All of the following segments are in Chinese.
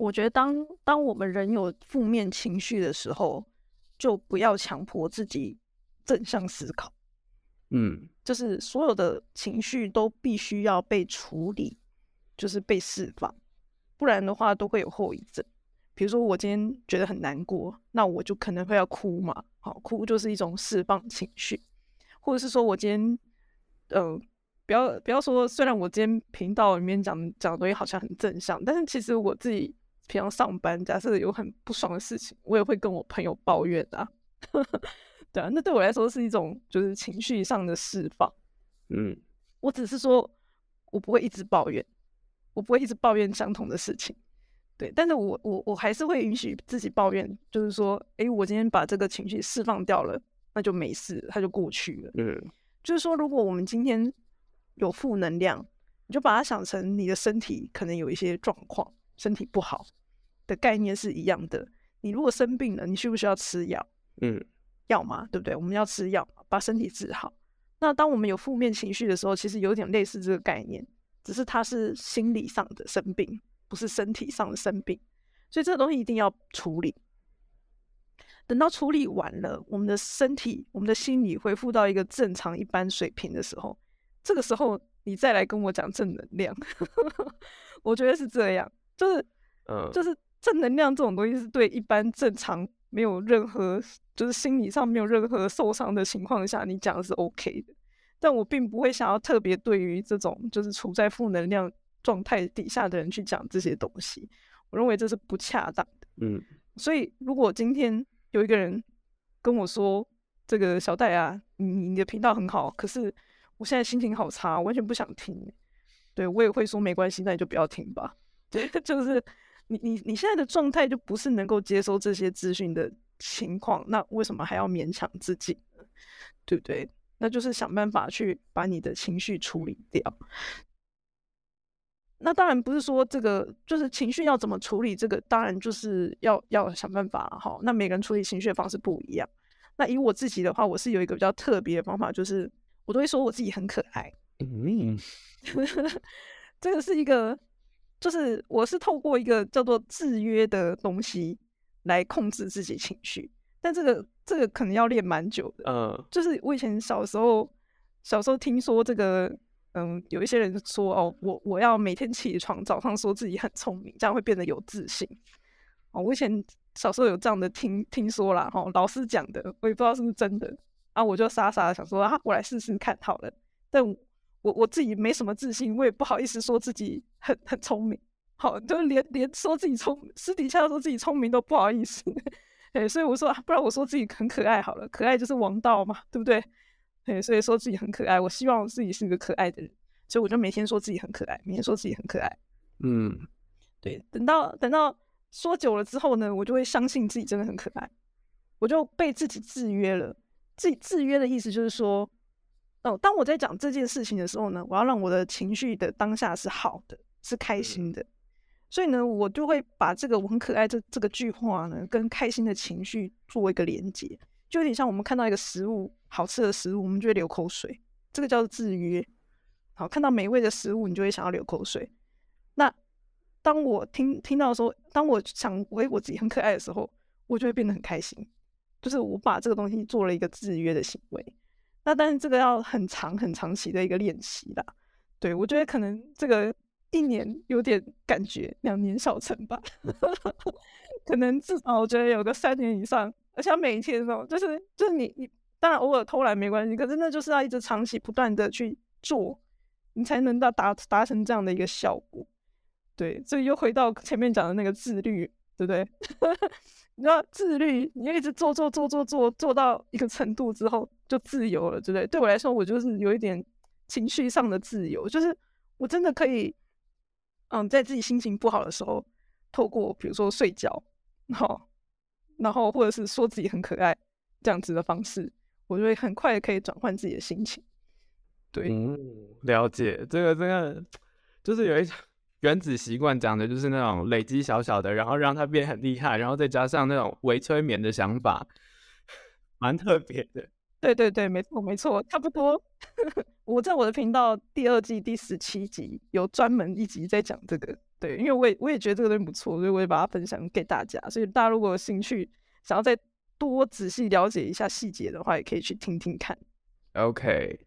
我觉得当当我们人有负面情绪的时候，就不要强迫自己正向思考。嗯，就是所有的情绪都必须要被处理，就是被释放，不然的话都会有后遗症。比如说我今天觉得很难过，那我就可能会要哭嘛。好，哭就是一种释放情绪，或者是说我今天，嗯、呃。不要不要说，虽然我今天频道里面讲讲的东西好像很正向，但是其实我自己平常上班，假设有很不爽的事情，我也会跟我朋友抱怨啊。对啊，那对我来说是一种就是情绪上的释放。嗯，我只是说我不会一直抱怨，我不会一直抱怨相同的事情。对，但是我我我还是会允许自己抱怨，就是说，诶，我今天把这个情绪释放掉了，那就没事，它就过去了。嗯，就是说，如果我们今天有负能量，你就把它想成你的身体可能有一些状况，身体不好的概念是一样的。你如果生病了，你需不需要吃药？嗯，药嘛，对不对？我们要吃药，把身体治好。那当我们有负面情绪的时候，其实有点类似这个概念，只是它是心理上的生病，不是身体上的生病。所以这个东西一定要处理。等到处理完了，我们的身体、我们的心理恢复到一个正常一般水平的时候。这个时候你再来跟我讲正能量，我觉得是这样，就是，嗯，就是正能量这种东西是对一般正常没有任何，就是心理上没有任何受伤的情况下，你讲的是 OK 的。但我并不会想要特别对于这种就是处在负能量状态底下的人去讲这些东西，我认为这是不恰当的。嗯，所以如果今天有一个人跟我说，这个小戴啊，你你的频道很好，可是。我现在心情好差，完全不想听。对，我也会说没关系，那你就不要听吧。对，就是你你你现在的状态就不是能够接收这些资讯的情况，那为什么还要勉强自己呢？对不对？那就是想办法去把你的情绪处理掉。那当然不是说这个就是情绪要怎么处理，这个当然就是要要想办法。哈，那每个人处理情绪的方式不一样。那以我自己的话，我是有一个比较特别的方法，就是。我都会说我自己很可爱，嗯，这个是一个，就是我是透过一个叫做制约的东西来控制自己情绪，但这个这个可能要练蛮久的，嗯，就是我以前小时候小时候听说这个，嗯，有一些人说哦，我我要每天起床早上说自己很聪明，这样会变得有自信，哦，我以前小时候有这样的听听说啦，哈，老师讲的，我也不知道是不是真的。啊，我就傻傻的想说啊，我来试试看好了。但我我，自己没什么自信，我也不好意思说自己很很聪明。好，就连连说自己聪，私底下说自己聪明都不好意思。哎，所以我说啊，不然我说自己很可爱好了，可爱就是王道嘛，对不对？哎，所以说自己很可爱，我希望我自己是一个可爱的人，所以我就每天说自己很可爱，每天说自己很可爱。嗯，对，等到等到说久了之后呢，我就会相信自己真的很可爱，我就被自己制约了。自己制约的意思就是说，哦，当我在讲这件事情的时候呢，我要让我的情绪的当下是好的，是开心的，所以呢，我就会把这个“我很可爱”这这个句话呢，跟开心的情绪做一个连接，就有点像我们看到一个食物好吃的食物，我们就会流口水，这个叫做制约。好，看到美味的食物，你就会想要流口水。那当我听听到说，当我想为我自己很可爱的时候，我就会变得很开心。就是我把这个东西做了一个制约的行为，那但是这个要很长很长期的一个练习啦。对，我觉得可能这个一年有点感觉，两年小成吧，可能至少我觉得有个三年以上，而且要每一天哦，就是就是你你当然偶尔偷懒没关系，可是那就是要一直长期不断的去做，你才能到达达成这样的一个效果。对，所以又回到前面讲的那个自律，对不对？你知道自律，你一直做做做做做做到一个程度之后，就自由了，对不对？对我来说，我就是有一点情绪上的自由，就是我真的可以，嗯，在自己心情不好的时候，透过比如说睡觉，然后，然后或者是说自己很可爱这样子的方式，我就会很快可以转换自己的心情。对，了解这个，这个就是有一种。原子习惯讲的就是那种累积小小的，然后让它变很厉害，然后再加上那种微催眠的想法，蛮特别的。对对对，没错没错，差不多。我在我的频道第二季第十七集有专门一集在讲这个，对，因为我也我也觉得这个东西不错，所以我也把它分享给大家。所以大家如果有兴趣，想要再多仔细了解一下细节的话，也可以去听听看。OK。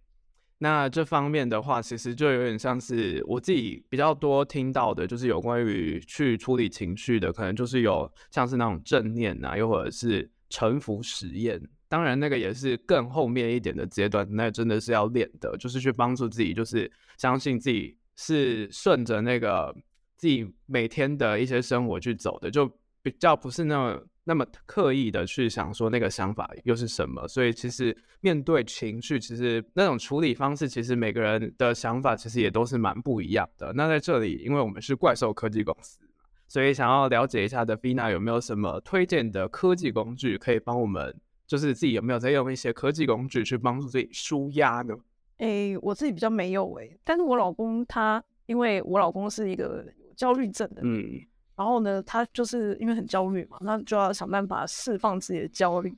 那这方面的话，其实就有点像是我自己比较多听到的，就是有关于去处理情绪的，可能就是有像是那种正念啊，又或者是臣服实验。当然，那个也是更后面一点的阶段，那真的是要练的，就是去帮助自己，就是相信自己是顺着那个自己每天的一些生活去走的，就比较不是那么。那么刻意的去想说那个想法又是什么？所以其实面对情绪，其实那种处理方式，其实每个人的想法其实也都是蛮不一样的。那在这里，因为我们是怪兽科技公司，所以想要了解一下的 Vina 有没有什么推荐的科技工具可以帮我们，就是自己有没有在用一些科技工具去帮助自己舒压呢？诶、欸，我自己比较没有诶、欸，但是我老公他，因为我老公是一个焦虑症的，嗯。然后呢，他就是因为很焦虑嘛，那就要想办法释放自己的焦虑。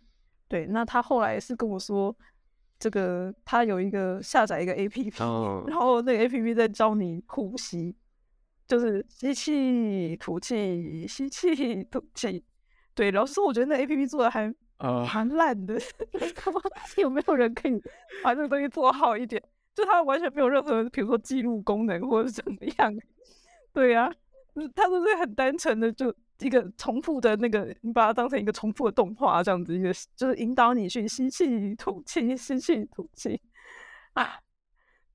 对，那他后来是跟我说，这个他有一个下载一个 APP，oh. 然后那个 APP 在教你呼吸，就是吸气、吐气、吸气、吐气。对，老实说，我觉得那 APP 做的还蛮烂的。Uh. 有没有人可以把这个东西做好一点？就它完全没有任何，比如说记录功能或者怎么样。对呀、啊。它都是很单纯的，就一个重复的那个，你把它当成一个重复的动画这样子，一个就是引导你去吸气、吐气、吸气、吐气啊。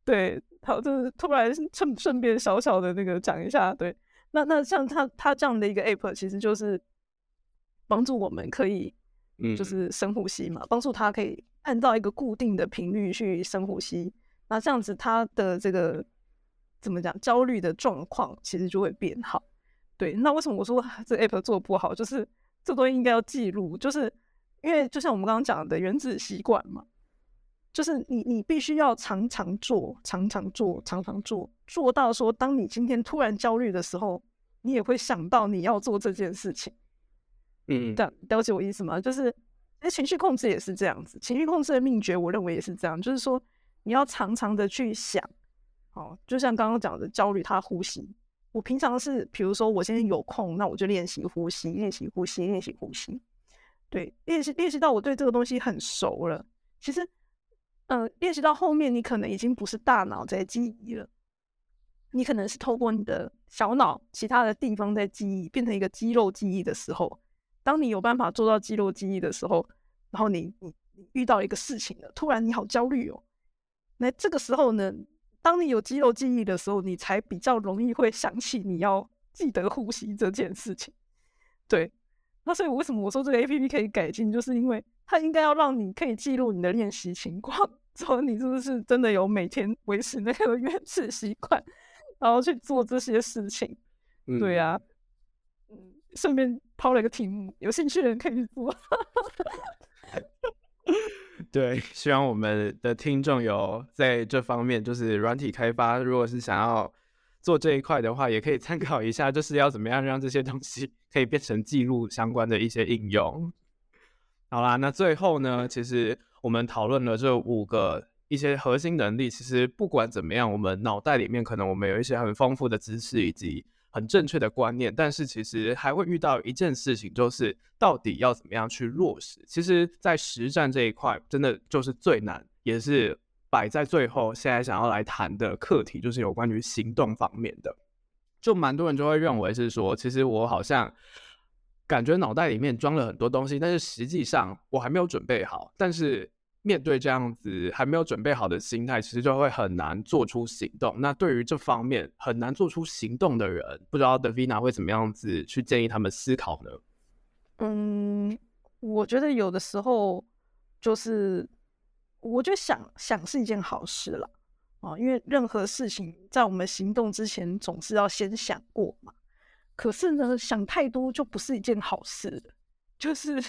对，好，就是突然顺顺便小小的那个讲一下，对，那那像它它这样的一个 app，其实就是帮助我们可以，就是深呼吸嘛，帮、嗯、助他可以按照一个固定的频率去深呼吸，那这样子他的这个。怎么讲？焦虑的状况其实就会变好。对，那为什么我说这 app 做不好？就是这东西应该要记录，就是因为就像我们刚刚讲的原子习惯嘛，就是你你必须要常常做，常常做，常常做，做到说，当你今天突然焦虑的时候，你也会想到你要做这件事情。嗯，这样了解我意思吗？就是情绪控制也是这样子，情绪控制的秘诀，我认为也是这样，就是说你要常常的去想。哦，就像刚刚讲的焦虑，他呼吸。我平常是，比如说我现在有空，那我就练习呼吸，练习呼吸，练习呼吸。对，练习练习到我对这个东西很熟了。其实，嗯、练习到后面，你可能已经不是大脑在记忆了，你可能是透过你的小脑其他的地方在记忆，变成一个肌肉记忆的时候，当你有办法做到肌肉记忆的时候，然后你你你遇到一个事情了，突然你好焦虑哦，那这个时候呢？当你有肌肉记忆的时候，你才比较容易会想起你要记得呼吸这件事情。对，那所以为什么我说这个 APP 可以改进，就是因为它应该要让你可以记录你的练习情况，说你是不是真的有每天维持那个原始习惯，然后去做这些事情。对呀、啊，嗯，顺便抛了一个题目，有兴趣的人可以做。对，希望我们的听众有在这方面，就是软体开发，如果是想要做这一块的话，也可以参考一下，就是要怎么样让这些东西可以变成记录相关的一些应用。好啦，那最后呢，其实我们讨论了这五个一些核心能力，其实不管怎么样，我们脑袋里面可能我们有一些很丰富的知识以及。很正确的观念，但是其实还会遇到一件事情，就是到底要怎么样去落实。其实，在实战这一块，真的就是最难，也是摆在最后。现在想要来谈的课题，就是有关于行动方面的。就蛮多人就会认为是说，其实我好像感觉脑袋里面装了很多东西，但是实际上我还没有准备好。但是面对这样子还没有准备好的心态，其实就会很难做出行动。那对于这方面很难做出行动的人，不知道 Davina 会怎么样子去建议他们思考呢？嗯，我觉得有的时候就是，我觉得想想是一件好事了啊，因为任何事情在我们行动之前，总是要先想过嘛。可是呢，想太多就不是一件好事，就是。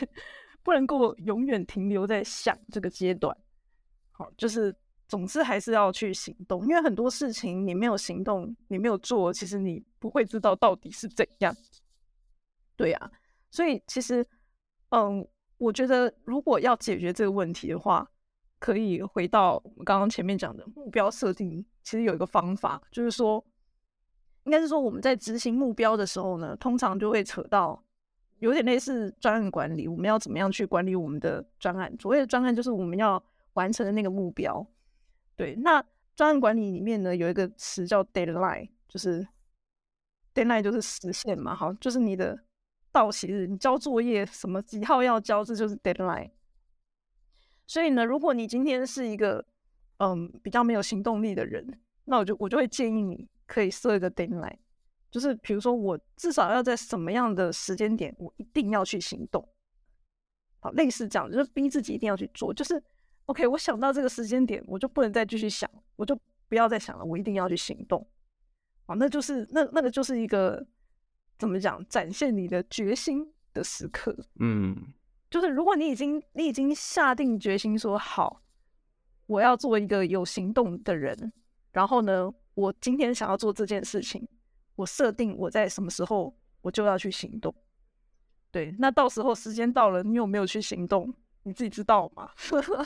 不能够永远停留在想这个阶段，好，就是总之还是要去行动，因为很多事情你没有行动，你没有做，其实你不会知道到底是怎样。对啊，所以其实，嗯，我觉得如果要解决这个问题的话，可以回到我们刚刚前面讲的目标设定，其实有一个方法，就是说，应该是说我们在执行目标的时候呢，通常就会扯到有点类似专案管理，我们要怎么样去管理我们的专案？所谓的专案就是我们要完成的那个目标。对，那专案管理里面呢，有一个词叫 deadline，就是 deadline 就是时限嘛，好，就是你的到期日，你交作业什么几号要交，这就是 deadline。所以呢，如果你今天是一个嗯比较没有行动力的人，那我就我就会建议你可以设一个 deadline，就是比如说我至少要在什么样的时间点，我一定要去行动。好，类似这样，就是逼自己一定要去做，就是 OK，我想到这个时间点，我就不能再继续想，我就不要再想了，我一定要去行动。好，那就是那那个就是一个怎么讲，展现你的决心的时刻。嗯。就是如果你已经你已经下定决心说好，我要做一个有行动的人，然后呢，我今天想要做这件事情，我设定我在什么时候我就要去行动。对，那到时候时间到了，你有没有去行动，你自己知道吗？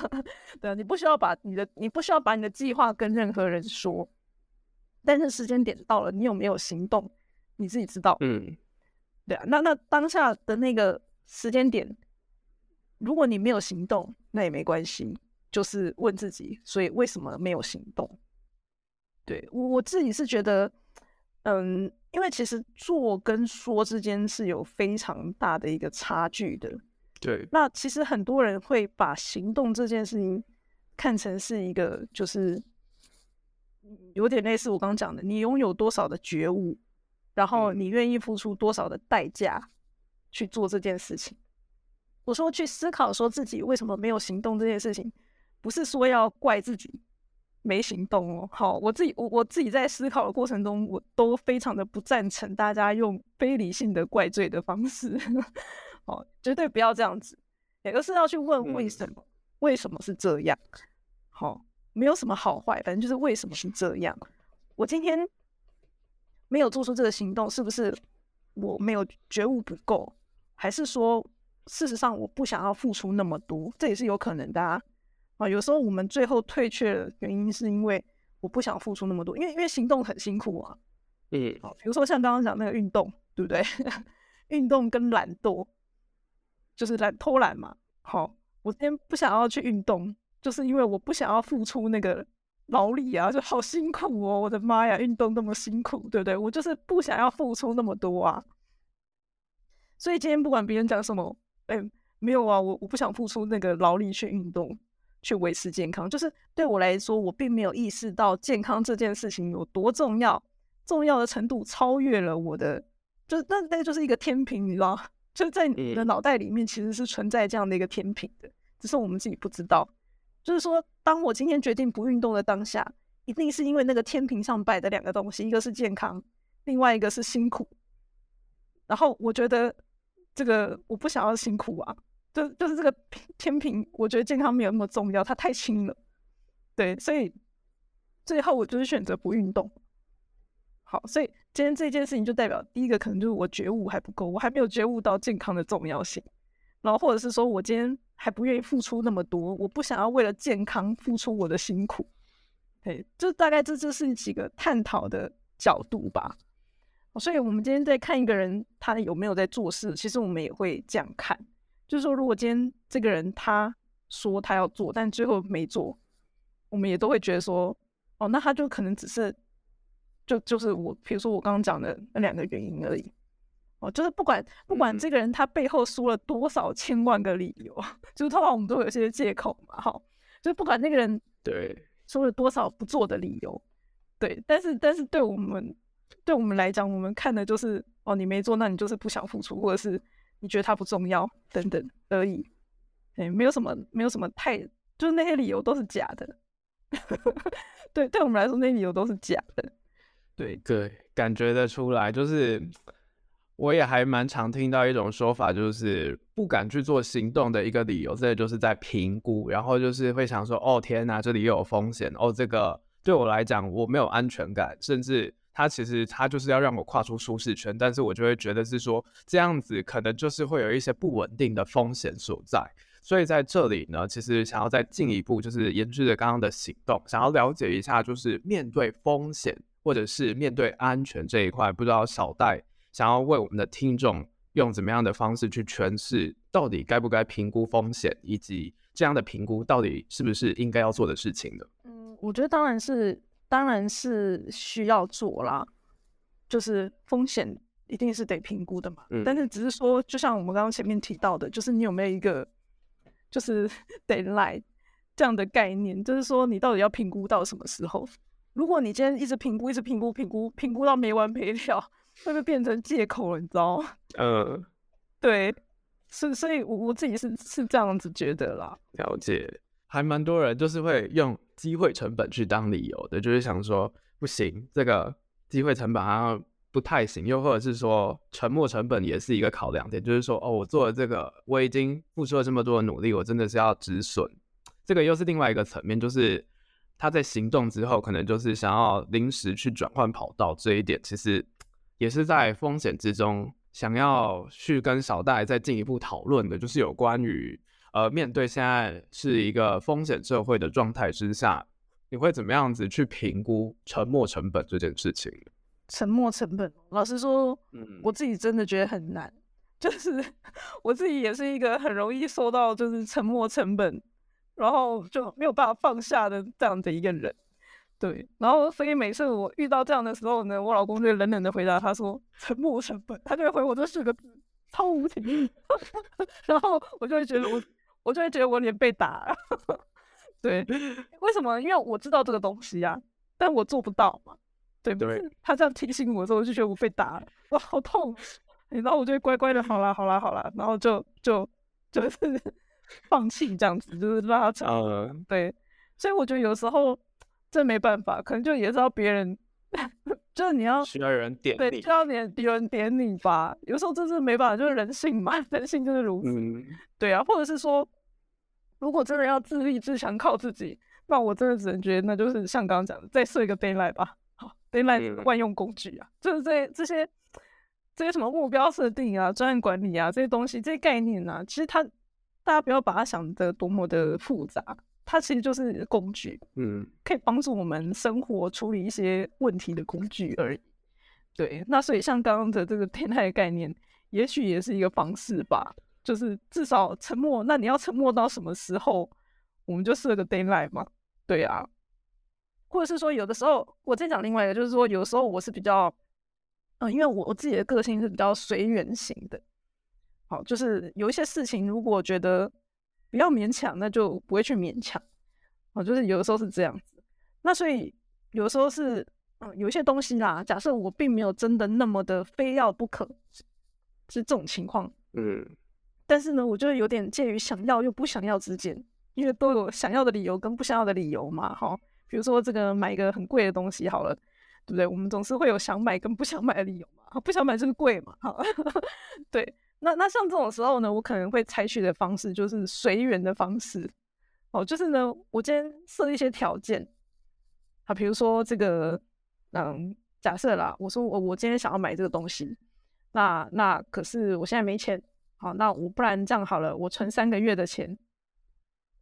对啊，你不需要把你的你不需要把你的计划跟任何人说，但是时间点到了，你有没有行动，你自己知道。嗯，对啊，那那当下的那个时间点。如果你没有行动，那也没关系，就是问自己，所以为什么没有行动？对，我我自己是觉得，嗯，因为其实做跟说之间是有非常大的一个差距的。对，那其实很多人会把行动这件事情看成是一个，就是有点类似我刚刚讲的，你拥有多少的觉悟，然后你愿意付出多少的代价去做这件事情。我说去思考说自己为什么没有行动这件事情，不是说要怪自己没行动哦。好，我自己我我自己在思考的过程中，我都非常的不赞成大家用非理性的怪罪的方式。好，绝对不要这样子，而是要去问为什么？为什么是这样？好，没有什么好坏，反正就是为什么是这样。我今天没有做出这个行动，是不是我没有觉悟不够，还是说？事实上，我不想要付出那么多，这也是有可能的啊。啊，有时候我们最后退却的原因是因为我不想付出那么多，因为因为行动很辛苦啊。嗯，好，比如说像刚刚讲那个运动，对不对？运动跟懒惰，就是懒偷懒嘛。好，我今天不想要去运动，就是因为我不想要付出那个劳力啊，就好辛苦哦。我的妈呀，运动那么辛苦，对不对？我就是不想要付出那么多啊。所以今天不管别人讲什么。哎，没有啊，我我不想付出那个劳力去运动，去维持健康。就是对我来说，我并没有意识到健康这件事情有多重要，重要的程度超越了我的，就是那那个就是一个天平，你知道，就在你的脑袋里面其实是存在这样的一个天平的，只是我们自己不知道。就是说，当我今天决定不运动的当下，一定是因为那个天平上摆的两个东西，一个是健康，另外一个是辛苦。然后我觉得。这个我不想要辛苦啊，就就是这个天平，我觉得健康没有那么重要，它太轻了，对，所以最后我就是选择不运动。好，所以今天这件事情就代表第一个可能就是我觉悟还不够，我还没有觉悟到健康的重要性，然后或者是说我今天还不愿意付出那么多，我不想要为了健康付出我的辛苦，对，就大概这就是几个探讨的角度吧。所以，我们今天在看一个人，他有没有在做事，其实我们也会这样看，就是说，如果今天这个人他说他要做，但最后没做，我们也都会觉得说，哦，那他就可能只是，就就是我，比如说我刚刚讲的那两个原因而已，哦，就是不管不管这个人他背后说了多少千万个理由，嗯、就是通常我们都有些借口嘛，哈，就是不管那个人对。说了多少不做的理由，对，但是但是对我们。对我们来讲，我们看的就是哦，你没做，那你就是不想付出，或者是你觉得它不重要等等而已。对，没有什么，没有什么太，就是那些理由都是假的。对，对我们来说，那些理由都是假的。对对，感觉得出来，就是我也还蛮常听到一种说法，就是不敢去做行动的一个理由，这就是在评估，然后就是会想说，哦天哪，这里又有风险，哦，这个对我来讲我没有安全感，甚至。他其实他就是要让我跨出舒适圈，但是我就会觉得是说这样子可能就是会有一些不稳定的风险所在，所以在这里呢，其实想要再进一步，就是延续着刚刚的行动，想要了解一下，就是面对风险或者是面对安全这一块，不知道小戴想要为我们的听众用怎么样的方式去诠释，到底该不该评估风险，以及这样的评估到底是不是应该要做的事情呢？嗯，我觉得当然是，当然是需要做啦，就是风险。一定是得评估的嘛，嗯，但是只是说，就像我们刚刚前面提到的，就是你有没有一个就是 deadline 这样的概念，就是说你到底要评估到什么时候？如果你今天一直评估，一直评估，评估，评估到没完没了，会不会变成借口了？你知道吗？呃，对，所所以，我我自己是是这样子觉得啦。了解，还蛮多人就是会用机会成本去当理由的，就是想说不行，这个机会成本好像。不太行，又或者是说沉没成本也是一个考量点，就是说哦，我做了这个，我已经付出了这么多的努力，我真的是要止损。这个又是另外一个层面，就是他在行动之后，可能就是想要临时去转换跑道，这一点其实也是在风险之中想要去跟小戴再进一步讨论的，就是有关于呃，面对现在是一个风险社会的状态之下，你会怎么样子去评估沉没成本这件事情？沉没成本，老实说，我自己真的觉得很难。嗯、就是 我自己也是一个很容易受到就是沉没成本，然后就没有办法放下的这样的一个人。对，然后所以每次我遇到这样的时候呢，我老公就冷冷的回答他说：“沉没成本。”他就会回我这四个字，超无情。然后我就会觉得我，我就会觉得我脸被打。对，为什么？因为我知道这个东西啊，但我做不到嘛。对，不对，他这样提醒我的时候，我就觉得我被打了，哇，好痛！然后我就会乖乖的，好啦，好啦，好啦，然后就就就是 放弃这样子，就是拉长。Uh, 对，所以我觉得有时候这没办法，可能就也是要别人，就是你要需要有人点你，对，需要点有人点你吧。有时候真是没办法，就是人性嘛，人性就是如此。嗯，对啊，或者是说，如果真的要自立自强，靠自己，那我真的只能觉得，那就是像刚刚讲的，再设一个 deadline 吧。deadline 万用工具啊，就是这这些这些什么目标设定啊、专案管理啊这些东西、这些概念啊，其实它大家不要把它想的多么的复杂，它其实就是工具，嗯，可以帮助我们生活处理一些问题的工具而已。对，那所以像刚刚的这个 deadline 概念，也许也是一个方式吧，就是至少沉默，那你要沉默到什么时候，我们就设个 deadline 嘛，对啊。或者是说，有的时候我再讲另外一个，就是说，有时候我是比较，嗯、呃，因为我我自己的个性是比较随缘型的，好，就是有一些事情，如果觉得不要勉强，那就不会去勉强，哦，就是有的时候是这样子。那所以有的时候是，嗯、呃，有一些东西啦，假设我并没有真的那么的非要不可，是这种情况，嗯，但是呢，我就有点介于想要又不想要之间，因为都有想要的理由跟不想要的理由嘛，哈。比如说这个买一个很贵的东西好了，对不对？我们总是会有想买跟不想买的理由嘛。不想买就是贵嘛，哈，对。那那像这种时候呢，我可能会采取的方式就是随缘的方式，哦，就是呢，我今天设一些条件，啊，比如说这个，嗯，假设啦，我说我我今天想要买这个东西，那那可是我现在没钱，好，那我不然这样好了，我存三个月的钱，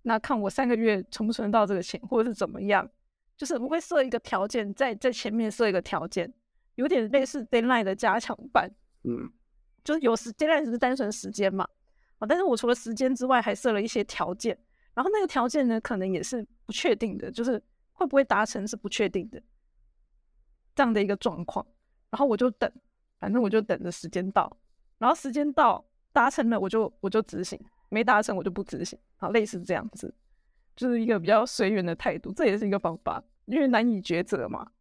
那看我三个月存不存到这个钱，或者是怎么样。就是我会设一个条件，在在前面设一个条件，有点类似 deadline 的加强版。嗯，就是有时间只是单纯时间嘛，啊，但是我除了时间之外，还设了一些条件。然后那个条件呢，可能也是不确定的，就是会不会达成是不确定的这样的一个状况。然后我就等，反正我就等着时间到，然后时间到达成了，我就我就执行；没达成，我就不执行。好，类似这样子。就是一个比较随缘的态度，这也是一个方法，因为难以抉择嘛。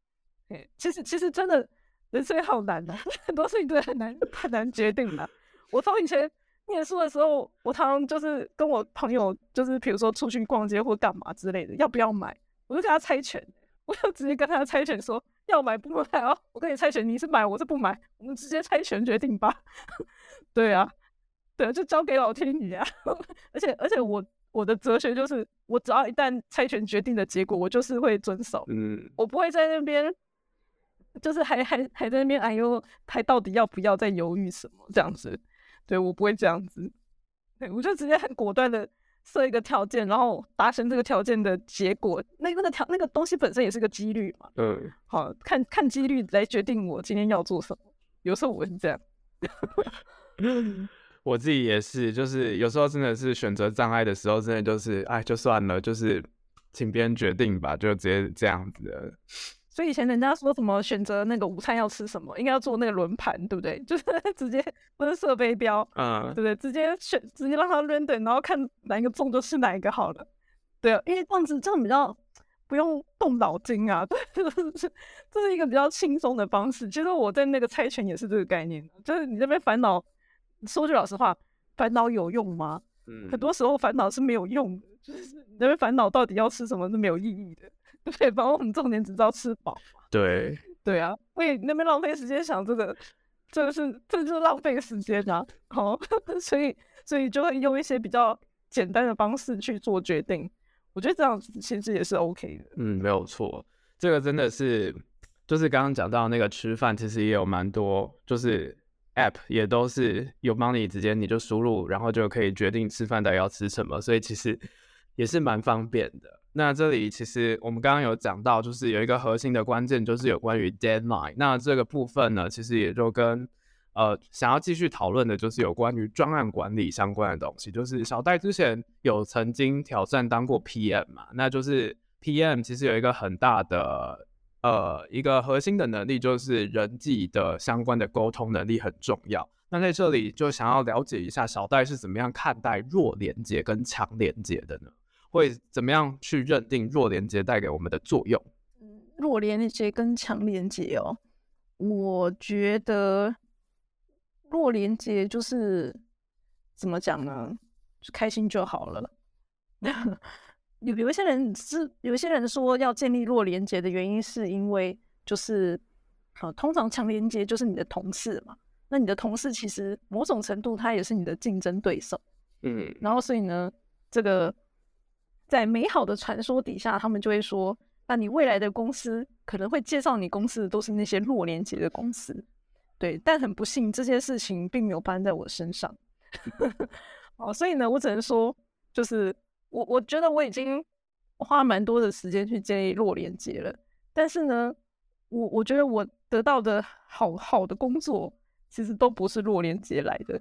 哎，其实其实真的人生好难的，很多事情都很难很难决定的。我从以前念书的时候，我常常就是跟我朋友，就是比如说出去逛街或干嘛之类的，要不要买，我就跟他猜拳，我就直接跟他猜拳说要买不买哦。我跟你猜拳，你是买，我是不买，我们直接猜拳决定吧。对啊，对啊，就交给老天爷啊。而且而且我。我的哲学就是，我只要一旦猜拳决定的结果，我就是会遵守。嗯，我不会在那边，就是还还还在那边，哎呦，还到底要不要再犹豫什么这样子？对，我不会这样子，对，我就直接很果断的设一个条件，然后达成这个条件的结果，那那个条那个东西本身也是个几率嘛。嗯，好，看看几率来决定我今天要做什么。有时候我是这样。我自己也是，就是有时候真的是选择障碍的时候，真的就是哎，就算了，就是请别人决定吧，就直接这样子的。所以以前人家说什么选择那个午餐要吃什么，应该要做那个轮盘，对不对？就是 直接不是设备标，嗯，对不对？直接选，直接让他 random，然后看哪一个中就吃哪一个好了。对啊，因为这样子这样比较不用动脑筋啊，对，这是这是一个比较轻松的方式。其实我在那个猜拳也是这个概念，就是你这边烦恼，说句老实话，烦恼有用吗？嗯，很多时候烦恼是没有用的，就是你那边烦恼到底要吃什么是没有意义的。对，反正我们重点只知道吃饱。对，对啊，所以那边浪费时间想这个，这个是这就是浪费时间啊。好，所以所以就会用一些比较简单的方式去做决定。我觉得这样子其实也是 OK 的。嗯，没有错，这个真的是就是刚刚讲到那个吃饭，其实也有蛮多，就是 App 也都是有帮你直接你就输入，然后就可以决定吃饭到底要吃什么，所以其实也是蛮方便的。那这里其实我们刚刚有讲到，就是有一个核心的关键，就是有关于 deadline。那这个部分呢，其实也就跟呃想要继续讨论的，就是有关于专案管理相关的东西。就是小戴之前有曾经挑战当过 PM 嘛，那就是 PM 其实有一个很大的呃一个核心的能力，就是人际的相关的沟通能力很重要。那在这里就想要了解一下小戴是怎么样看待弱连接跟强连接的呢？会怎么样去认定弱连接带给我们的作用？弱连接跟强连接哦，我觉得弱连接就是怎么讲呢？就开心就好了。有有一些人是有一些人说要建立弱连接的原因，是因为就是啊，通常强连接就是你的同事嘛。那你的同事其实某种程度他也是你的竞争对手，嗯，然后所以呢，这个。在美好的传说底下，他们就会说：“那你未来的公司可能会介绍你公司的都是那些弱连结的公司。”对，但很不幸，这件事情并没有发生在我身上。哦，所以呢，我只能说，就是我我觉得我已经花蛮多的时间去建立弱连结了，但是呢，我我觉得我得到的好好的工作，其实都不是弱连结来的。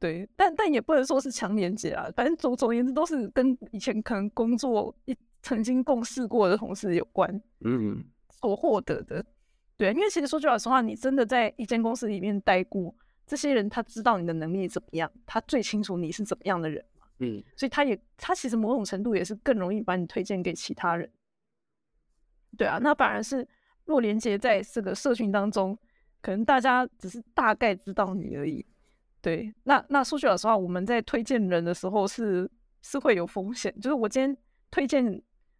对，但但也不能说是强连接啊，反正总总而言之都是跟以前可能工作一曾经共事过的同事有关，嗯，所获得的。对，因为其实说句老实话，你真的在一间公司里面待过，这些人他知道你的能力怎么样，他最清楚你是怎么样的人嘛，嗯，所以他也他其实某种程度也是更容易把你推荐给其他人。对啊，那反而是若连接在这个社群当中，可能大家只是大概知道你而已。对，那那说句老实话，我们在推荐人的时候是是会有风险，就是我今天推荐，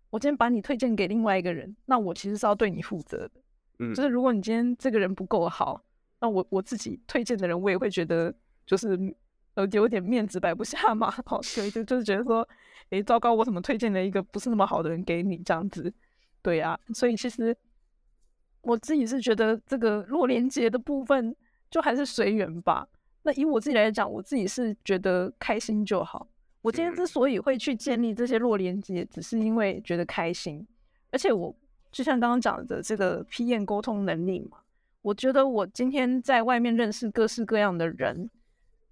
我今天把你推荐给另外一个人，那我其实是要对你负责的，嗯，就是如果你今天这个人不够好，那我我自己推荐的人，我也会觉得就是呃有点面子摆不下嘛，好，所以就就是觉得说，诶，糟糕，我怎么推荐了一个不是那么好的人给你这样子？对啊，所以其实我自己是觉得这个弱连结的部分就还是随缘吧。那以我自己来讲，我自己是觉得开心就好。我今天之所以会去建立这些弱连接，只是因为觉得开心。而且我就像刚刚讲的这个 PM 沟通能力嘛，我觉得我今天在外面认识各式各样的人，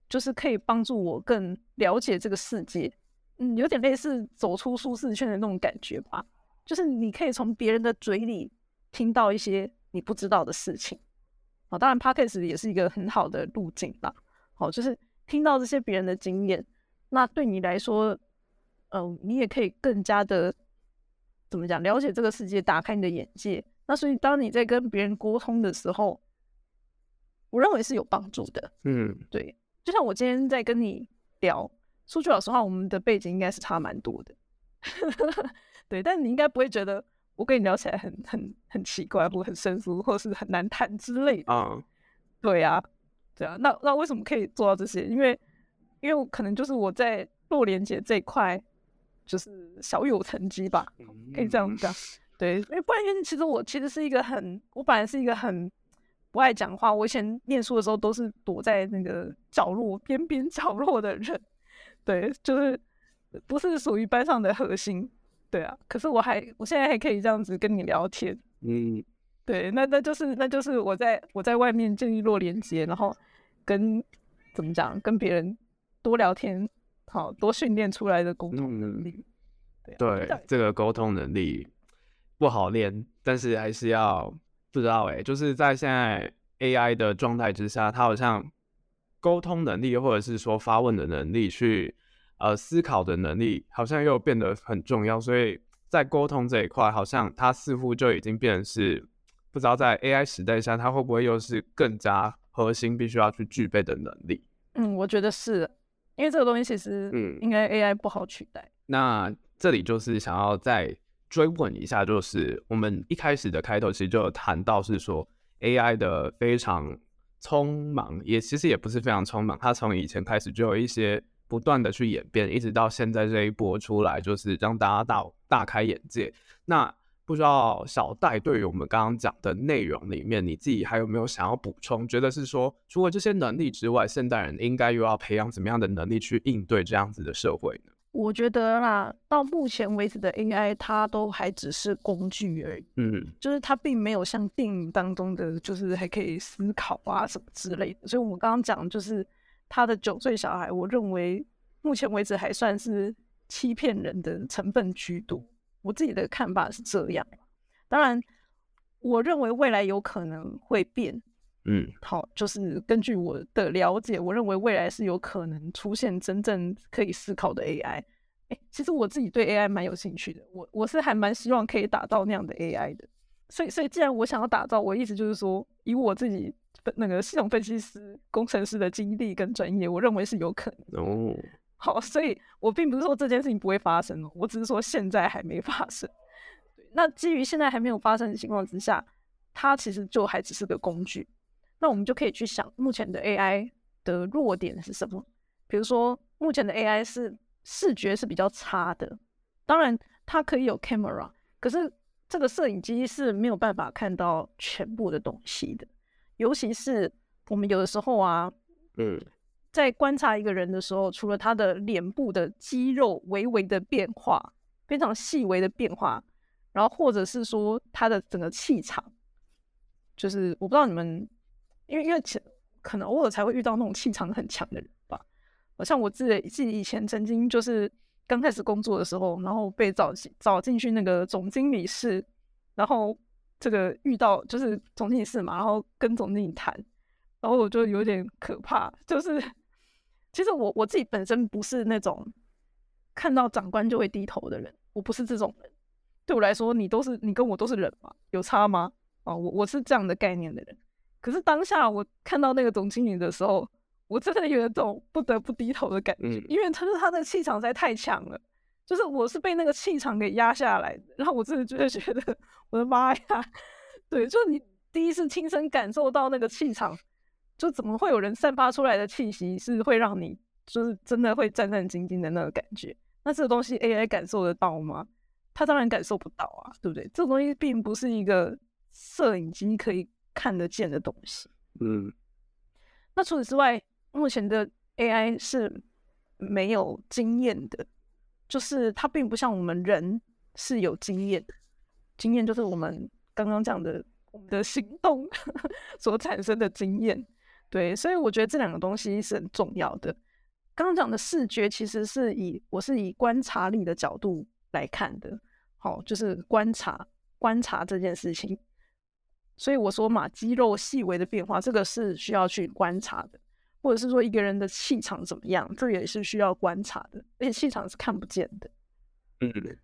就是可以帮助我更了解这个世界。嗯，有点类似走出舒适圈的那种感觉吧。就是你可以从别人的嘴里听到一些你不知道的事情。好，当然 Podcast 也是一个很好的路径啦。好，就是听到这些别人的经验，那对你来说，嗯、呃，你也可以更加的怎么讲，了解这个世界，打开你的眼界。那所以，当你在跟别人沟通的时候，我认为是有帮助的。嗯，对。就像我今天在跟你聊，说句老实话，我们的背景应该是差蛮多的。对，但你应该不会觉得。我跟你聊起来很很很奇怪，或很生疏，或是很难谈之类的。啊、uh.，对呀，对啊。那那为什么可以做到这些？因为因为可能就是我在弱连接这一块，就是小有成绩吧，可以这样讲。对，因为不然，因为其实我其实是一个很，我本来是一个很不爱讲话。我以前念书的时候都是躲在那个角落边边角落的人。对，就是不是属于班上的核心，对啊。可是我还，我现在还可以这样子跟你聊天，嗯，对，那那就是那就是我在我在外面建立弱连接，然后跟怎么讲，跟别人多聊天，好多训练出来的沟通能力。嗯、对，对这个沟通能力不好练，但是还是要不知道哎、欸，就是在现在 AI 的状态之下，它好像沟通能力或者是说发问的能力去。呃，思考的能力好像又变得很重要，所以在沟通这一块，好像它似乎就已经变成是不知道在 AI 时代下，它会不会又是更加核心，必须要去具备的能力。嗯，我觉得是，因为这个东西其实，嗯，应该 AI 不好取代。嗯。那这里就是想要再追问一下，就是我们一开始的开头其实就有谈到，是说 AI 的非常匆忙，也其实也不是非常匆忙，它从以前开始就有一些。不断的去演变，一直到现在这一波出来，就是让大家大大开眼界。那不知道小戴对于我们刚刚讲的内容里面，你自己还有没有想要补充？觉得是说，除了这些能力之外，现代人应该又要培养怎么样的能力去应对这样子的社会呢？我觉得啦，到目前为止的 AI，它都还只是工具而已。嗯，就是它并没有像电影当中的，就是还可以思考啊什么之类的。所以我们刚刚讲就是。他的九岁小孩，我认为目前为止还算是欺骗人的成分居多。我自己的看法是这样。当然，我认为未来有可能会变。嗯，好，就是根据我的了解，我认为未来是有可能出现真正可以思考的 AI。欸，其实我自己对 AI 蛮有兴趣的，我我是还蛮希望可以打造那样的 AI 的。所以，所以既然我想要打造，我意思就是说，以我自己。那个系统分析师、工程师的经历跟专业，我认为是有可能的。哦，好，所以我并不是说这件事情不会发生，我只是说现在还没发生。那基于现在还没有发生的情况之下，它其实就还只是个工具。那我们就可以去想，目前的 AI 的弱点是什么？比如说，目前的 AI 是视觉是比较差的。当然，它可以有 camera，可是这个摄影机是没有办法看到全部的东西的。尤其是我们有的时候啊，嗯，在观察一个人的时候，除了他的脸部的肌肉微微的变化，非常细微的变化，然后或者是说他的整个气场，就是我不知道你们，因为因为可能偶尔才会遇到那种气场很强的人吧。好像我自己自己以前曾经就是刚开始工作的时候，然后被找进找进去那个总经理室，然后。这个遇到就是总经理室嘛，然后跟总经理谈，然后我就有点可怕。就是其实我我自己本身不是那种看到长官就会低头的人，我不是这种人。对我来说，你都是你跟我都是人嘛，有差吗？哦，我我是这样的概念的人。可是当下我看到那个总经理的时候，我真的有一种不得不低头的感觉，因为他是他的气场实在太强了。就是我是被那个气场给压下来的，然后我真的就会觉得，我的妈呀，对，就你第一次亲身感受到那个气场，就怎么会有人散发出来的气息是会让你就是真的会战战兢兢的那个感觉？那这个东西 AI 感受得到吗？他当然感受不到啊，对不对？这个东西并不是一个摄影机可以看得见的东西。嗯，那除此之外，目前的 AI 是没有经验的。就是它并不像我们人是有经验，经验就是我们刚刚讲的我们的行动 所产生的经验，对，所以我觉得这两个东西是很重要的。刚刚讲的视觉其实是以我是以观察力的角度来看的，好，就是观察观察这件事情，所以我说嘛，肌肉细微的变化，这个是需要去观察的。或者是说一个人的气场怎么样，这也是需要观察的，而且气场是看不见的。嗯，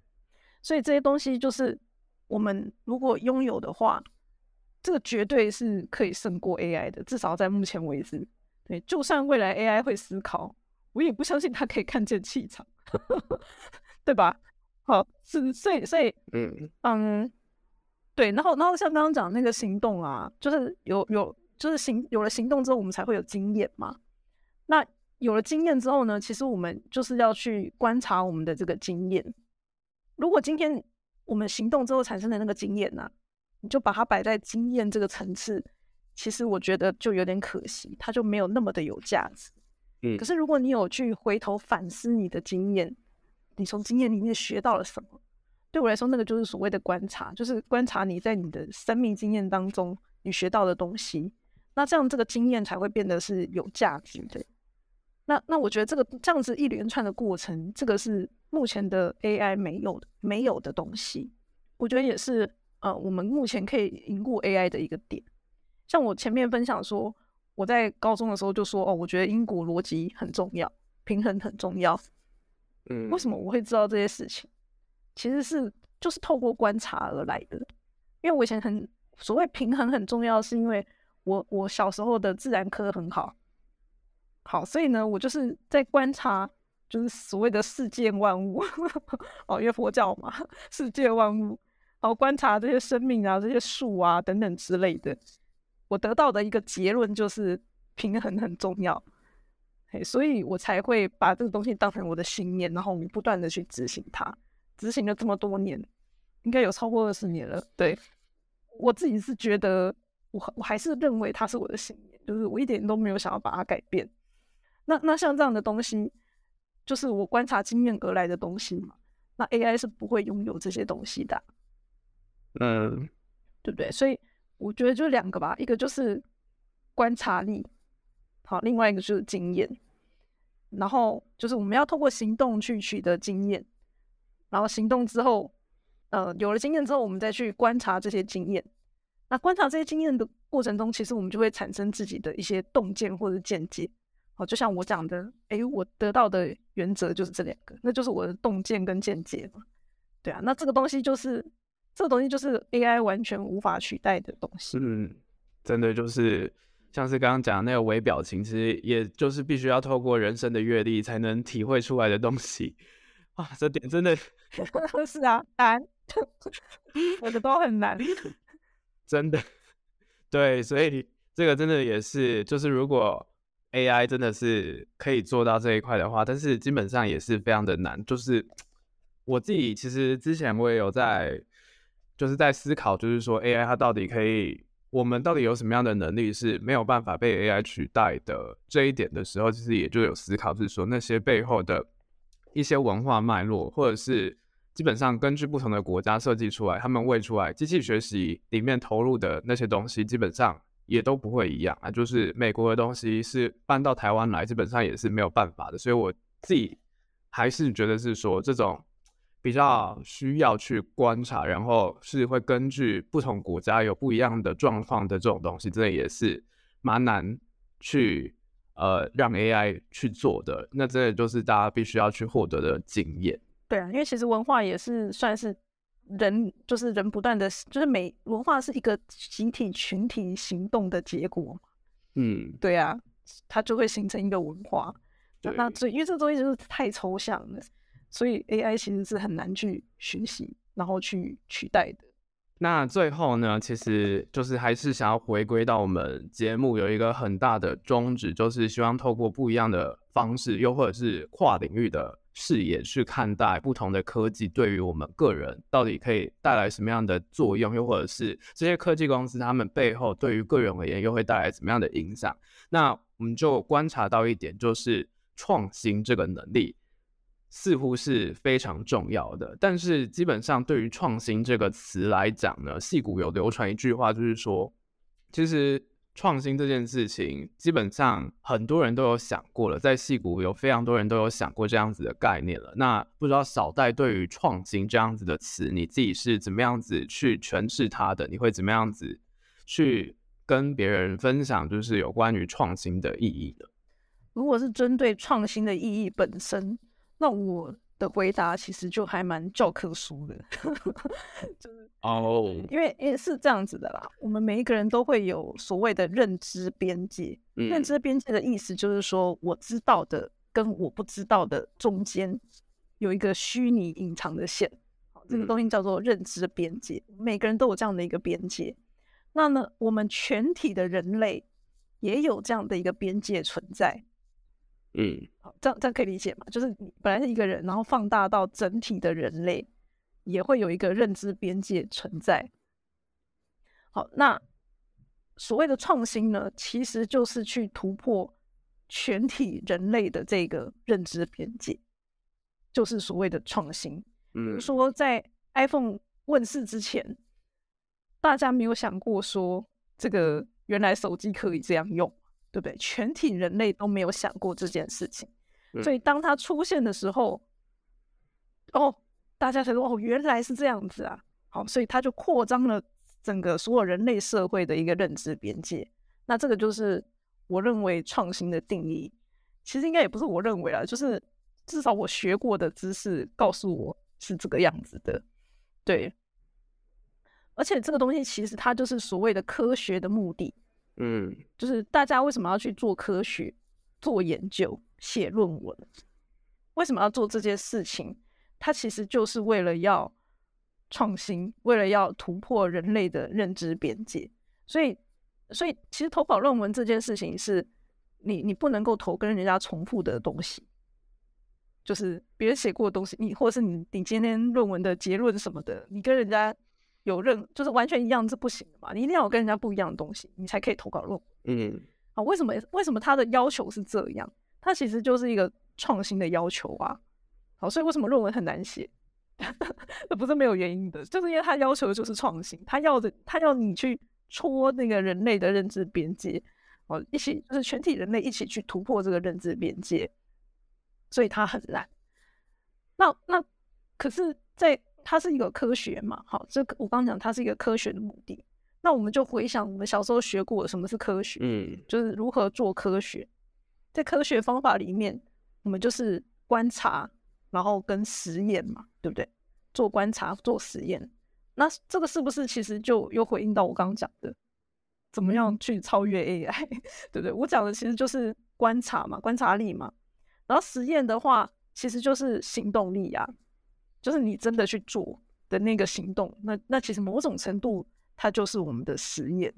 所以这些东西就是我们如果拥有的话，这个绝对是可以胜过 AI 的，至少在目前为止。对，就算未来 AI 会思考，我也不相信它可以看见气场，对吧？好，是，所以，所以，嗯嗯，对，然后，然后像刚刚讲那个行动啊，就是有有。就是行有了行动之后，我们才会有经验嘛。那有了经验之后呢，其实我们就是要去观察我们的这个经验。如果今天我们行动之后产生的那个经验呢、啊，你就把它摆在经验这个层次，其实我觉得就有点可惜，它就没有那么的有价值。嗯。可是如果你有去回头反思你的经验，你从经验里面学到了什么？对我来说，那个就是所谓的观察，就是观察你在你的生命经验当中你学到的东西。那这样这个经验才会变得是有价值的。那那我觉得这个这样子一连串的过程，这个是目前的 AI 没有的没有的东西。我觉得也是呃，我们目前可以赢过 AI 的一个点。像我前面分享说，我在高中的时候就说哦，我觉得因果逻辑很重要，平衡很重要。嗯，为什么我会知道这些事情？其实是就是透过观察而来的。因为我以前很所谓平衡很重要，是因为我我小时候的自然科很好，好，所以呢，我就是在观察，就是所谓的世界万物。哦，因为佛教嘛，世界万物，然后观察这些生命啊，这些树啊等等之类的。我得到的一个结论就是平衡很重要，嘿，所以我才会把这个东西当成我的信念，然后我们不断的去执行它，执行了这么多年，应该有超过二十年了。对，我自己是觉得我，我我还是认为它是我的信念，就是我一点都没有想要把它改变。那那像这样的东西，就是我观察经验而来的东西嘛，那 AI 是不会拥有这些东西的，嗯，对不对？所以。我觉得就两个吧，一个就是观察力，好，另外一个就是经验。然后就是我们要透过行动去取得经验，然后行动之后，呃，有了经验之后，我们再去观察这些经验。那观察这些经验的过程中，其实我们就会产生自己的一些洞见或者见解。好，就像我讲的，诶，我得到的原则就是这两个，那就是我的洞见跟见解嘛。对啊，那这个东西就是。这个东西就是 AI 完全无法取代的东西。嗯，真的就是像是刚刚讲的那个微表情，其实也就是必须要透过人生的阅历才能体会出来的东西。啊，这点真的 是啊，难，我的都很难。真的，对，所以这个真的也是，就是如果 AI 真的是可以做到这一块的话，但是基本上也是非常的难。就是我自己其实之前我也有在。就是在思考，就是说 AI 它到底可以，我们到底有什么样的能力是没有办法被 AI 取代的这一点的时候，其实也就有思考，就是说那些背后的一些文化脉络，或者是基本上根据不同的国家设计出来，他们喂出来机器学习里面投入的那些东西，基本上也都不会一样啊。就是美国的东西是搬到台湾来，基本上也是没有办法的。所以我自己还是觉得是说这种。比较需要去观察，然后是会根据不同国家有不一样的状况的这种东西，这也是蛮难去呃让 AI 去做的。那这也就是大家必须要去获得的经验。对啊，因为其实文化也是算是人，就是人不断的，就是每文化是一个集体群体行动的结果。嗯，对啊，它就会形成一个文化。对那所以因为这东西就是太抽象了。所以 AI 其实是很难去学习，然后去取代的。那最后呢，其实就是还是想要回归到我们节目有一个很大的宗旨，就是希望透过不一样的方式，又或者是跨领域的视野去看待不同的科技对于我们个人到底可以带来什么样的作用，又或者是这些科技公司他们背后对于个人而言又会带来怎么样的影响。那我们就观察到一点，就是创新这个能力。似乎是非常重要的，但是基本上对于创新这个词来讲呢，戏骨有流传一句话，就是说，其实创新这件事情，基本上很多人都有想过了，在戏谷有非常多人都有想过这样子的概念了。那不知道小戴对于创新这样子的词，你自己是怎么样子去诠释它的？你会怎么样子去跟别人分享，就是有关于创新的意义的？如果是针对创新的意义本身。那我的回答其实就还蛮教科书的，就是哦，因为因为是这样子的啦，我们每一个人都会有所谓的认知边界。嗯、认知边界的意思就是说，我知道的跟我不知道的中间有一个虚拟隐藏的线，这个东西叫做认知边界。嗯、每个人都有这样的一个边界。那呢，我们全体的人类也有这样的一个边界存在。嗯，好，这样这样可以理解吗？就是你本来是一个人，然后放大到整体的人类，也会有一个认知边界存在。好，那所谓的创新呢，其实就是去突破全体人类的这个认知边界。就是所谓的创新。嗯，比如说在 iPhone 问世之前，大家没有想过说这个原来手机可以这样用，对不对？全体人类都没有想过这件事情。所以当它出现的时候，哦，大家才说哦，原来是这样子啊。好，所以它就扩张了整个所有人类社会的一个认知边界。那这个就是我认为创新的定义。其实应该也不是我认为啊，就是至少我学过的知识告诉我是这个样子的。对，而且这个东西其实它就是所谓的科学的目的。嗯，就是大家为什么要去做科学、做研究、写论文？为什么要做这件事情？它其实就是为了要创新，为了要突破人类的认知边界。所以，所以其实投稿论文这件事情是。你你不能够投跟人家重复的东西，就是别人写过的东西，你或者是你你今天论文的结论什么的，你跟人家有任就是完全一样是不行的嘛，你一定要有跟人家不一样的东西，你才可以投稿论文。嗯，啊，为什么为什么他的要求是这样？他其实就是一个创新的要求啊。好，所以为什么论文很难写？这不是没有原因的，就是因为他要求的就是创新，他要的他要你去戳那个人类的认知边界。哦，一起就是全体人类一起去突破这个认知边界，所以它很难。那那可是，在它是一个科学嘛？好，这个我刚刚讲它是一个科学的目的。那我们就回想我们小时候学过什么是科学，嗯，就是如何做科学。在科学方法里面，我们就是观察，然后跟实验嘛，对不对？做观察，做实验。那这个是不是其实就又回应到我刚刚讲的？怎么样去超越 AI，对不对？我讲的其实就是观察嘛，观察力嘛。然后实验的话，其实就是行动力呀，就是你真的去做的那个行动。那那其实某种程度，它就是我们的实验。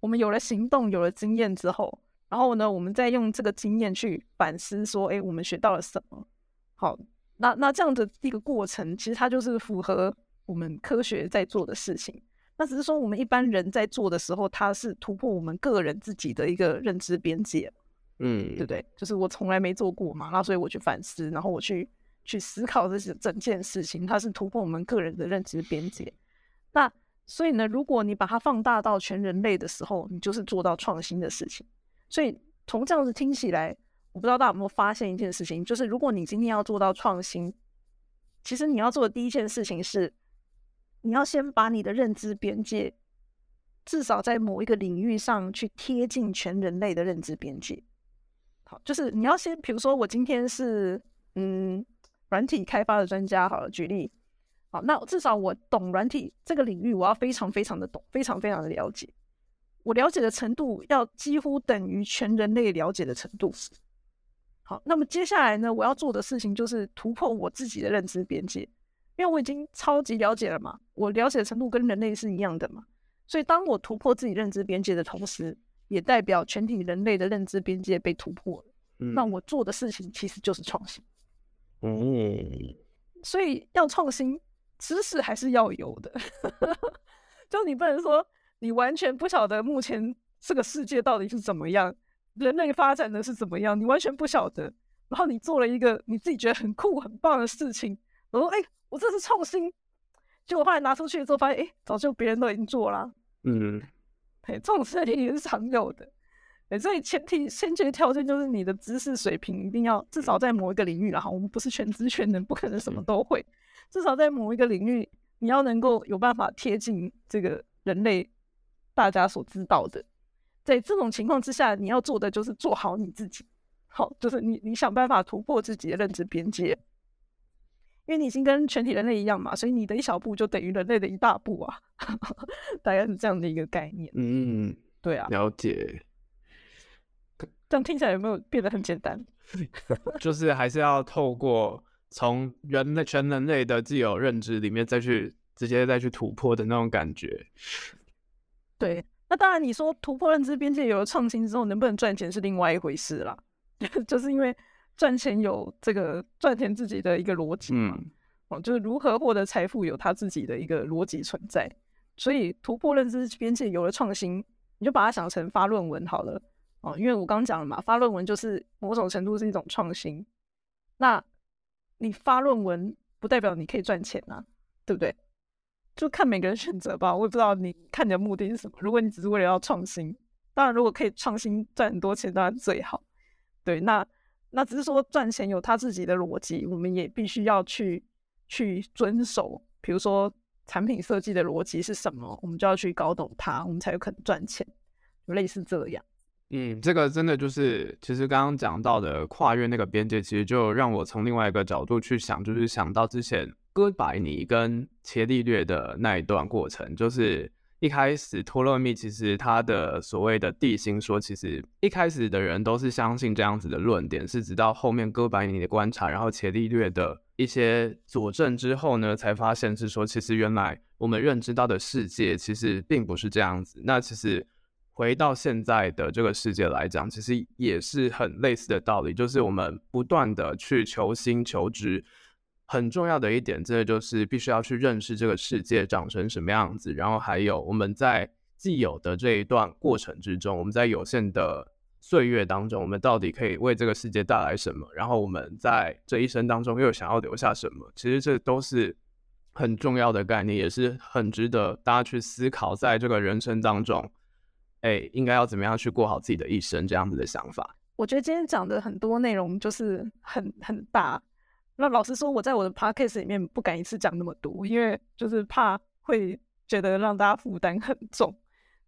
我们有了行动，有了经验之后，然后呢，我们再用这个经验去反思，说，哎，我们学到了什么？好，那那这样的一个过程，其实它就是符合我们科学在做的事情。那只是说，我们一般人在做的时候，它是突破我们个人自己的一个认知边界，嗯，对不对？就是我从来没做过嘛，那所以我去反思，然后我去去思考这些整件事情，它是突破我们个人的认知边界。那所以呢，如果你把它放大到全人类的时候，你就是做到创新的事情。所以从这样子听起来，我不知道大家有没有发现一件事情，就是如果你今天要做到创新，其实你要做的第一件事情是。你要先把你的认知边界，至少在某一个领域上去贴近全人类的认知边界。好，就是你要先，比如说我今天是嗯软体开发的专家，好了，举例，好，那至少我懂软体这个领域，我要非常非常的懂，非常非常的了解，我了解的程度要几乎等于全人类了解的程度。好，那么接下来呢，我要做的事情就是突破我自己的认知边界。因为我已经超级了解了嘛，我了解的程度跟人类是一样的嘛，所以当我突破自己认知边界的同时，也代表全体人类的认知边界被突破了。嗯，那我做的事情其实就是创新。嗯，所以要创新，知识还是要有的。就你不能说你完全不晓得目前这个世界到底是怎么样，人类发展的是怎么样，你完全不晓得。然后你做了一个你自己觉得很酷很棒的事情，我说哎。欸我这是创新，结果后来拿出去之后，发现哎，早就别人都已经做了啊。嗯，哎，这种事情也是常有的。哎，所以前提先决条件就是你的知识水平一定要至少在某一个领域然后。我们不是全知全能，不可能什么都会。至少在某一个领域，你要能够有办法贴近这个人类大家所知道的。在这种情况之下，你要做的就是做好你自己。好，就是你你想办法突破自己的认知边界。因为你已经跟全体人类一样嘛，所以你的一小步就等于人类的一大步啊，大概是这样的一个概念。嗯，对啊，了解。这样听起来有没有变得很简单？就是还是要透过从人类全人类的自有认知里面再去直接再去突破的那种感觉。对，那当然你说突破认知边界有了创新之后能不能赚钱是另外一回事啦，就是因为。赚钱有这个赚钱自己的一个逻辑嘛，哦、嗯，就是如何获得财富有他自己的一个逻辑存在，所以突破认知边界有了创新，你就把它想成发论文好了，哦，因为我刚讲了嘛，发论文就是某种程度是一种创新，那你发论文不代表你可以赚钱啊，对不对？就看每个人选择吧。我也不知道你看你的目的是什么。如果你只是为了要创新，当然如果可以创新赚很多钱，当然最好。对，那那只是说赚钱有他自己的逻辑，我们也必须要去去遵守。比如说产品设计的逻辑是什么，我们就要去搞懂它，我们才有可能赚钱。就类似这样。嗯，这个真的就是，其实刚刚讲到的跨越那个边界，其实就让我从另外一个角度去想，就是想到之前哥白尼跟伽利略的那一段过程，就是一开始托勒密其实他的所谓的地心说，其实一开始的人都是相信这样子的论点，是直到后面哥白尼的观察，然后伽利略的一些佐证之后呢，才发现是说，其实原来我们认知到的世界其实并不是这样子。那其实。回到现在的这个世界来讲，其实也是很类似的道理，就是我们不断的去求新求知，很重要的一点，这就是必须要去认识这个世界长成什么样子，然后还有我们在既有的这一段过程之中，我们在有限的岁月当中，我们到底可以为这个世界带来什么，然后我们在这一生当中又想要留下什么，其实这都是很重要的概念，也是很值得大家去思考，在这个人生当中。哎，应该要怎么样去过好自己的一生？这样子的想法，我觉得今天讲的很多内容就是很很大。那老实说，我在我的 podcast 里面不敢一次讲那么多，因为就是怕会觉得让大家负担很重。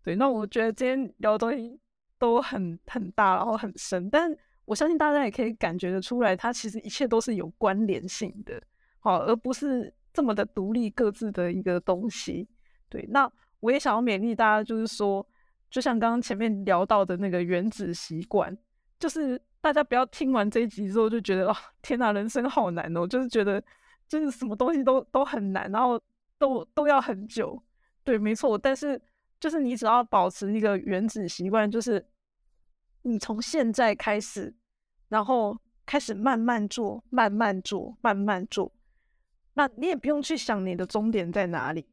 对，那我觉得今天聊的东西都很很大，然后很深，但我相信大家也可以感觉得出来，它其实一切都是有关联性的，好，而不是这么的独立各自的一个东西。对，那我也想要勉励大家，就是说。就像刚刚前面聊到的那个原子习惯，就是大家不要听完这一集之后就觉得哦，天哪，人生好难哦，就是觉得就是什么东西都都很难，然后都都要很久。对，没错。但是就是你只要保持一个原子习惯，就是你从现在开始，然后开始慢慢做，慢慢做，慢慢做。那你也不用去想你的终点在哪里，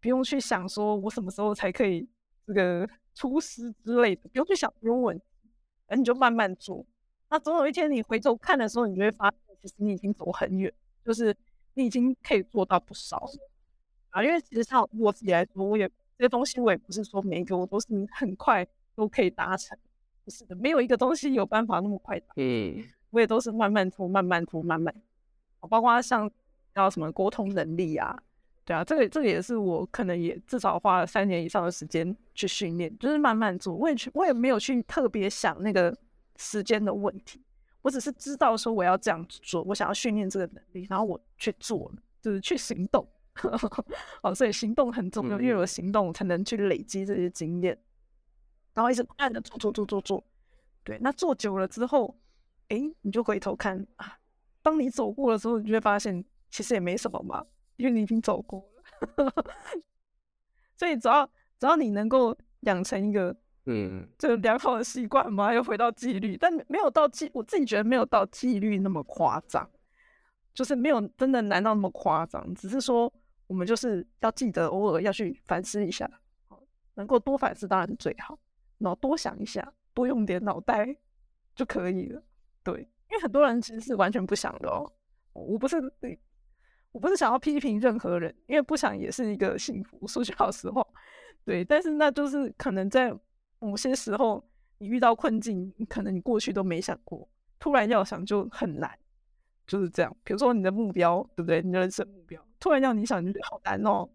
不用去想说我什么时候才可以。这个厨师之类的，不用去想，不用问，而你就慢慢做。那总有一天你回头看的时候，你就会发现，其实你已经走很远，就是你已经可以做到不少啊。因为其实像我自己来说，我也这些东西，我也不是说每一个我都是很快都可以达成，不是的，没有一个东西有办法那么快。嗯，我也都是慢慢做，慢慢做，慢慢。包括像要什么沟通能力啊。对啊，这个这个也是我可能也至少花了三年以上的时间去训练，就是慢慢做。我也去，我也没有去特别想那个时间的问题，我只是知道说我要这样做，我想要训练这个能力，然后我去做了，就是去行动。哦，所以行动很重要，因为有行动才能去累积这些经验，然后一直不断的做做做做做。对，那做久了之后，哎，你就回头看啊，当你走过的时候，你就会发现其实也没什么嘛。因为你已经走过了，所以只要只要你能够养成一个嗯，这个良好的习惯嘛，又回到纪律，但没有到纪，我自己觉得没有到纪律那么夸张，就是没有真的难到那么夸张，只是说我们就是要记得偶尔要去反思一下，能够多反思当然是最好，然后多想一下，多用点脑袋就可以了。对，因为很多人其实是完全不想的哦，我不是对。我不是想要批评任何人，因为不想也是一个幸福。说句老实话，对，但是那就是可能在某些时候，你遇到困境，可能你过去都没想过，突然要想就很难，就是这样。比如说你的目标，对不对？你的人生目标，突然要你想，你觉得好难哦，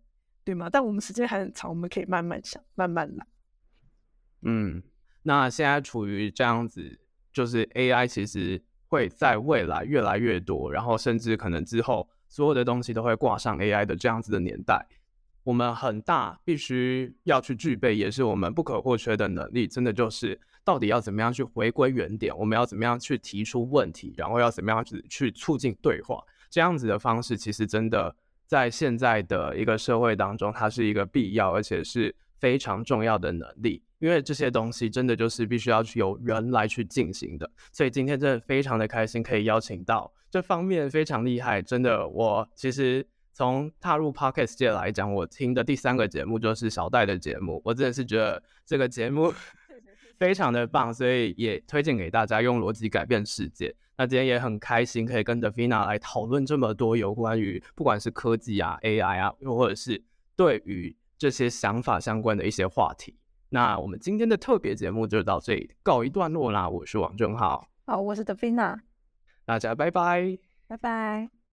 对吗？但我们时间还很长，我们可以慢慢想，慢慢来。嗯，那现在处于这样子，就是 AI 其实会在未来越来越多，然后甚至可能之后。所有的东西都会挂上 AI 的这样子的年代，我们很大必须要去具备，也是我们不可或缺的能力。真的就是到底要怎么样去回归原点？我们要怎么样去提出问题？然后要怎么样去去促进对话？这样子的方式，其实真的在现在的一个社会当中，它是一个必要而且是非常重要的能力。因为这些东西真的就是必须要去由人来去进行的。所以今天真的非常的开心，可以邀请到。这方面非常厉害，真的。我其实从踏入 Podcast 界来讲，我听的第三个节目就是小戴的节目，我真的是觉得这个节目 非常的棒，所以也推荐给大家。用逻辑改变世界。那今天也很开心可以跟 Davina 来讨论这么多有关于不管是科技啊、AI 啊，又或者是对于这些想法相关的一些话题。那我们今天的特别节目就到这里告一段落啦。我是王正浩，好，我是 Davina，大家拜拜，拜拜。